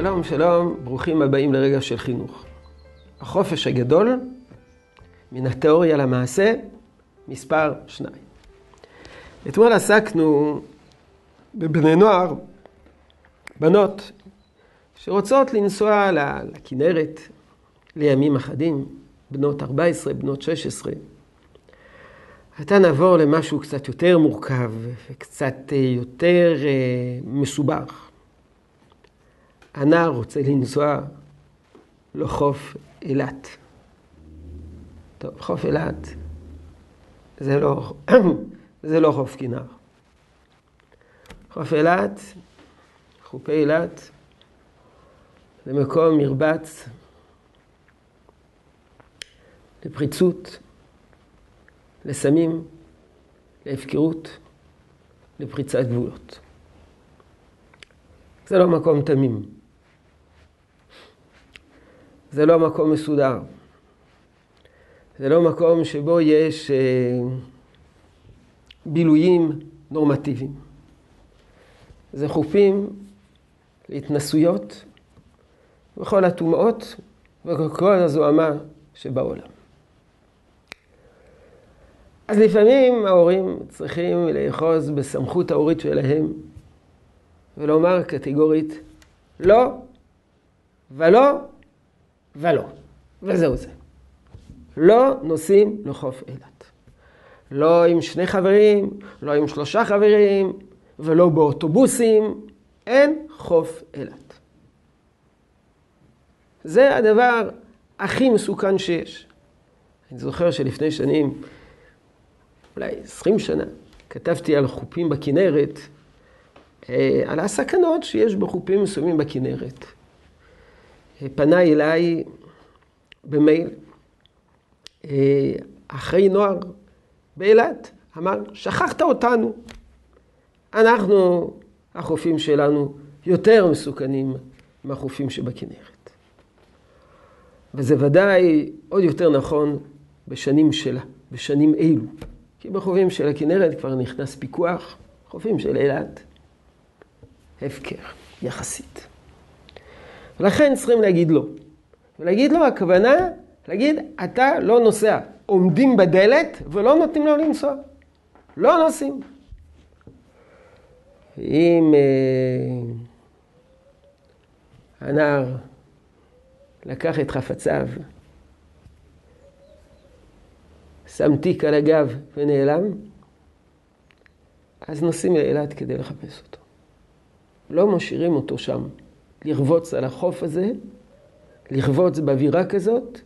שלום, שלום, ברוכים הבאים לרגע של חינוך. החופש הגדול, מן התיאוריה למעשה, מספר שניים. אתמול עסקנו בבני נוער, בנות, שרוצות לנסוע לכנרת לימים אחדים, בנות 14, בנות 16. עתה נעבור למשהו קצת יותר מורכב וקצת יותר אה, מסובך. הנער רוצה לנסוע לחוף אילת. טוב, חוף אילת זה לא, זה לא חוף כינר. חוף אילת, חופי אילת, זה מקום מרבץ לפריצות, לסמים, להפקרות, לפריצת גבולות. זה לא מקום תמים. זה לא מקום מסודר. זה לא מקום שבו יש אה, בילויים נורמטיביים. זה חופים להתנסויות בכל הטומאות וכל הזוהמה שבעולם. אז לפעמים ההורים צריכים לאחוז בסמכות ההורית שלהם ולומר קטגורית לא ולא ולא, וזהו זה. לא נוסעים לחוף אילת. לא עם שני חברים, לא עם שלושה חברים, ולא באוטובוסים, אין חוף אילת. זה הדבר הכי מסוכן שיש. אני זוכר שלפני שנים, אולי עשרים שנה, כתבתי על חופים בכנרת, אה, על הסכנות שיש בחופים מסוימים בכנרת. פנה אליי במייל אה, אחרי נוער באילת, אמר, שכחת אותנו. אנחנו, החופים שלנו יותר מסוכנים מהחופים שבכנרת. וזה ודאי עוד יותר נכון בשנים שלה, בשנים אלו. כי בחופים של הכנרת כבר נכנס פיקוח, חופים של אילת, הפקר, יחסית. ולכן צריכים להגיד לא. ולהגיד לו, הכוונה, להגיד, אתה לא נוסע. עומדים בדלת ולא נותנים לו לנסוע. לא נוסעים. אם אה, הנער לקח את חפציו, שם תיק על הגב ונעלם, אז נוסעים לאילת כדי לחפש אותו. לא משאירים אותו שם. לרבוץ על החוף הזה, לרבוץ באווירה כזאת,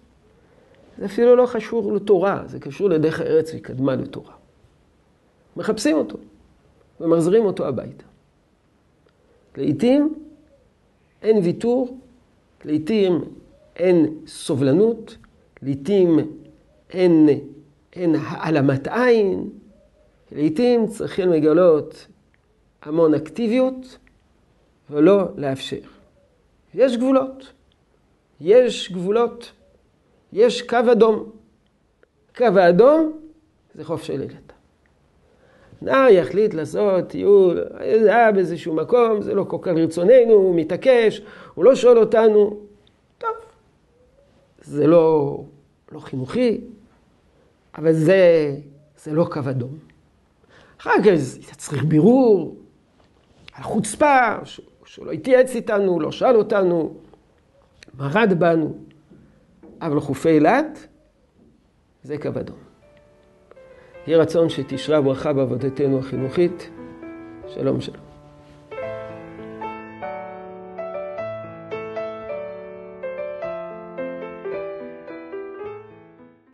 זה אפילו לא קשור לתורה, זה קשור לדרך הארץ שקדמה לתורה. מחפשים אותו ומחזירים אותו הביתה. לעתים אין ויתור, לעתים אין סובלנות, לעתים אין, אין העלמת עין, לעתים צריכים לגלות המון אקטיביות ולא לאפשר. יש גבולות. יש גבולות. יש קו אדום. קו האדום זה חוף של אילת. נער יחליט לעשות טיול, היה באיזשהו מקום, זה לא כל כך רצוננו, הוא מתעקש, הוא לא שואל אותנו. טוב, זה לא, לא חינוכי, אבל זה, זה לא קו אדום. אחר כך צריך בירור, החוצפה, שהוא לא התייעץ איתנו, לא שאל אותנו, מרד בנו. אבל חופי אילת זה קו אדום. יהי רצון שתשרה ברכה בעבודתנו החינוכית. שלום שלום.